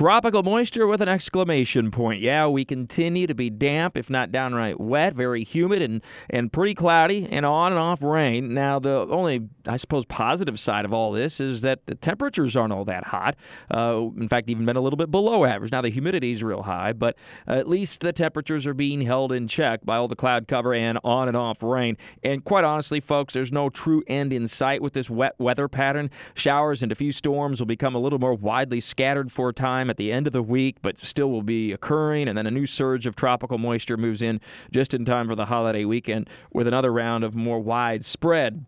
Tropical moisture with an exclamation point. Yeah, we continue to be damp, if not downright wet, very humid and, and pretty cloudy, and on and off rain. Now, the only, I suppose, positive side of all this is that the temperatures aren't all that hot. Uh, in fact, even been a little bit below average. Now, the humidity is real high, but at least the temperatures are being held in check by all the cloud cover and on and off rain. And quite honestly, folks, there's no true end in sight with this wet weather pattern. Showers and a few storms will become a little more widely scattered for a time at the end of the week, but still will be occurring. And then a new surge of tropical moisture moves in just in time for the holiday weekend with another round of more widespread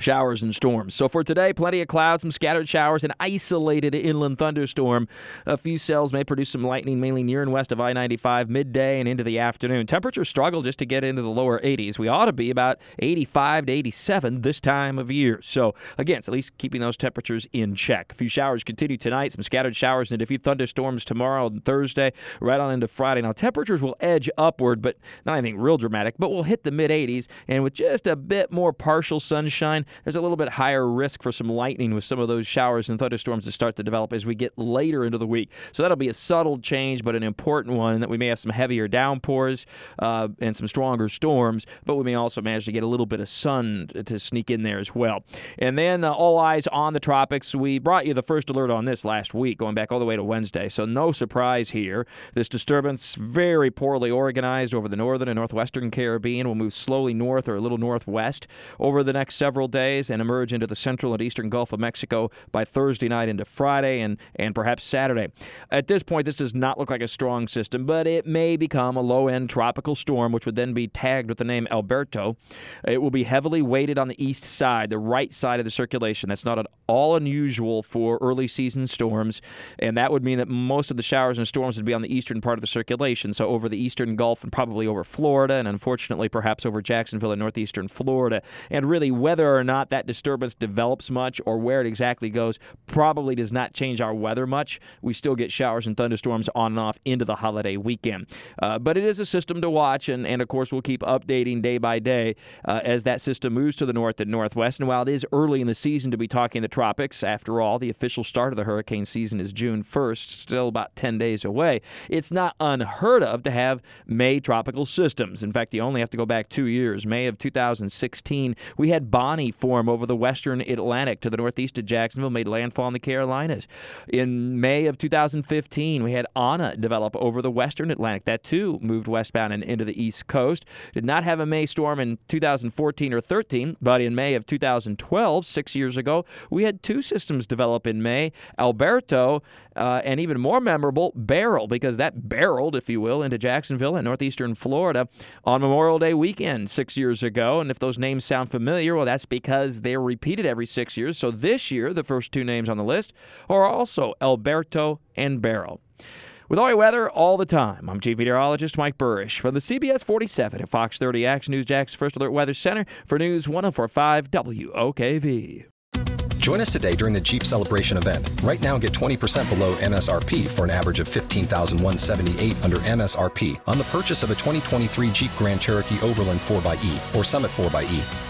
showers and storms. So for today, plenty of clouds, some scattered showers, an isolated inland thunderstorm. A few cells may produce some lightning, mainly near and west of I 95, midday and into the afternoon. Temperatures struggle just to get into the lower 80s. We ought to be about 85 to 87 this time of year. So again, it's at least keeping those temperatures in check. A few showers continue tonight, some scattered showers and a few thunderstorms tomorrow and Thursday, right on into Friday. Now, temperatures will edge upward, but not anything real dramatic, but we'll hit the mid 80s, and with just a bit more partial sunshine, there's a little bit higher risk for some lightning with some of those showers and thunderstorms that start to develop as we get later into the week. So that'll be a subtle change, but an important one that we may have some heavier downpours uh, and some stronger storms, but we may also manage to get a little bit of sun to sneak in there as well. And then uh, all eyes on the tropics. We brought you the first alert on this last week, going back all the way to Wednesday. So no surprise here. This disturbance, very poorly organized over the northern and northwestern Caribbean, will move slowly north or a little northwest over the next several days and emerge into the central and eastern Gulf of Mexico by Thursday night into Friday and, and perhaps Saturday. At this point, this does not look like a strong system, but it may become a low end tropical storm, which would then be tagged with the name Alberto. It will be heavily weighted on the east side, the right side of the circulation. That's not at all unusual for early season storms, and that would mean that most of the showers and storms would be on the eastern part of the circulation, so over the eastern Gulf and probably over Florida, and unfortunately, perhaps over Jacksonville and northeastern Florida. And really, whether or not that disturbance develops much or where it exactly goes probably does not change our weather much. We still get showers and thunderstorms on and off into the holiday weekend. Uh, but it is a system to watch, and, and of course, we'll keep updating day by day uh, as that system moves to the north and northwest. And while it is early in the season to be talking the tropics, after all, the official start of the hurricane season is June 1st, still about 10 days away. It's not unheard of to have May tropical systems. In fact, you only have to go back two years. May of 2016, we had Bonnie form over the western Atlantic to the northeast of Jacksonville, made landfall in the Carolinas. In May of 2015, we had Ana develop over the western Atlantic. That too moved westbound and into the east coast. Did not have a May storm in 2014 or 13, but in May of 2012, six years ago, we had two systems develop in May Alberto uh, and even more memorable, Beryl, because that barreled, if you will, into Jacksonville and northeastern Florida on Memorial Day weekend six years ago. And if those names sound familiar, well, that's because they're repeated every six years. So this year, the first two names on the list are also Alberto and Beryl. With all your weather all the time, I'm Chief Meteorologist Mike Buresh from the CBS 47 at Fox 30 Action News Jax First Alert Weather Center for News 1045 WOKV. Join us today during the Jeep Celebration event. Right now, get 20% below MSRP for an average of 15178 under MSRP on the purchase of a 2023 Jeep Grand Cherokee Overland 4xE or Summit 4xE.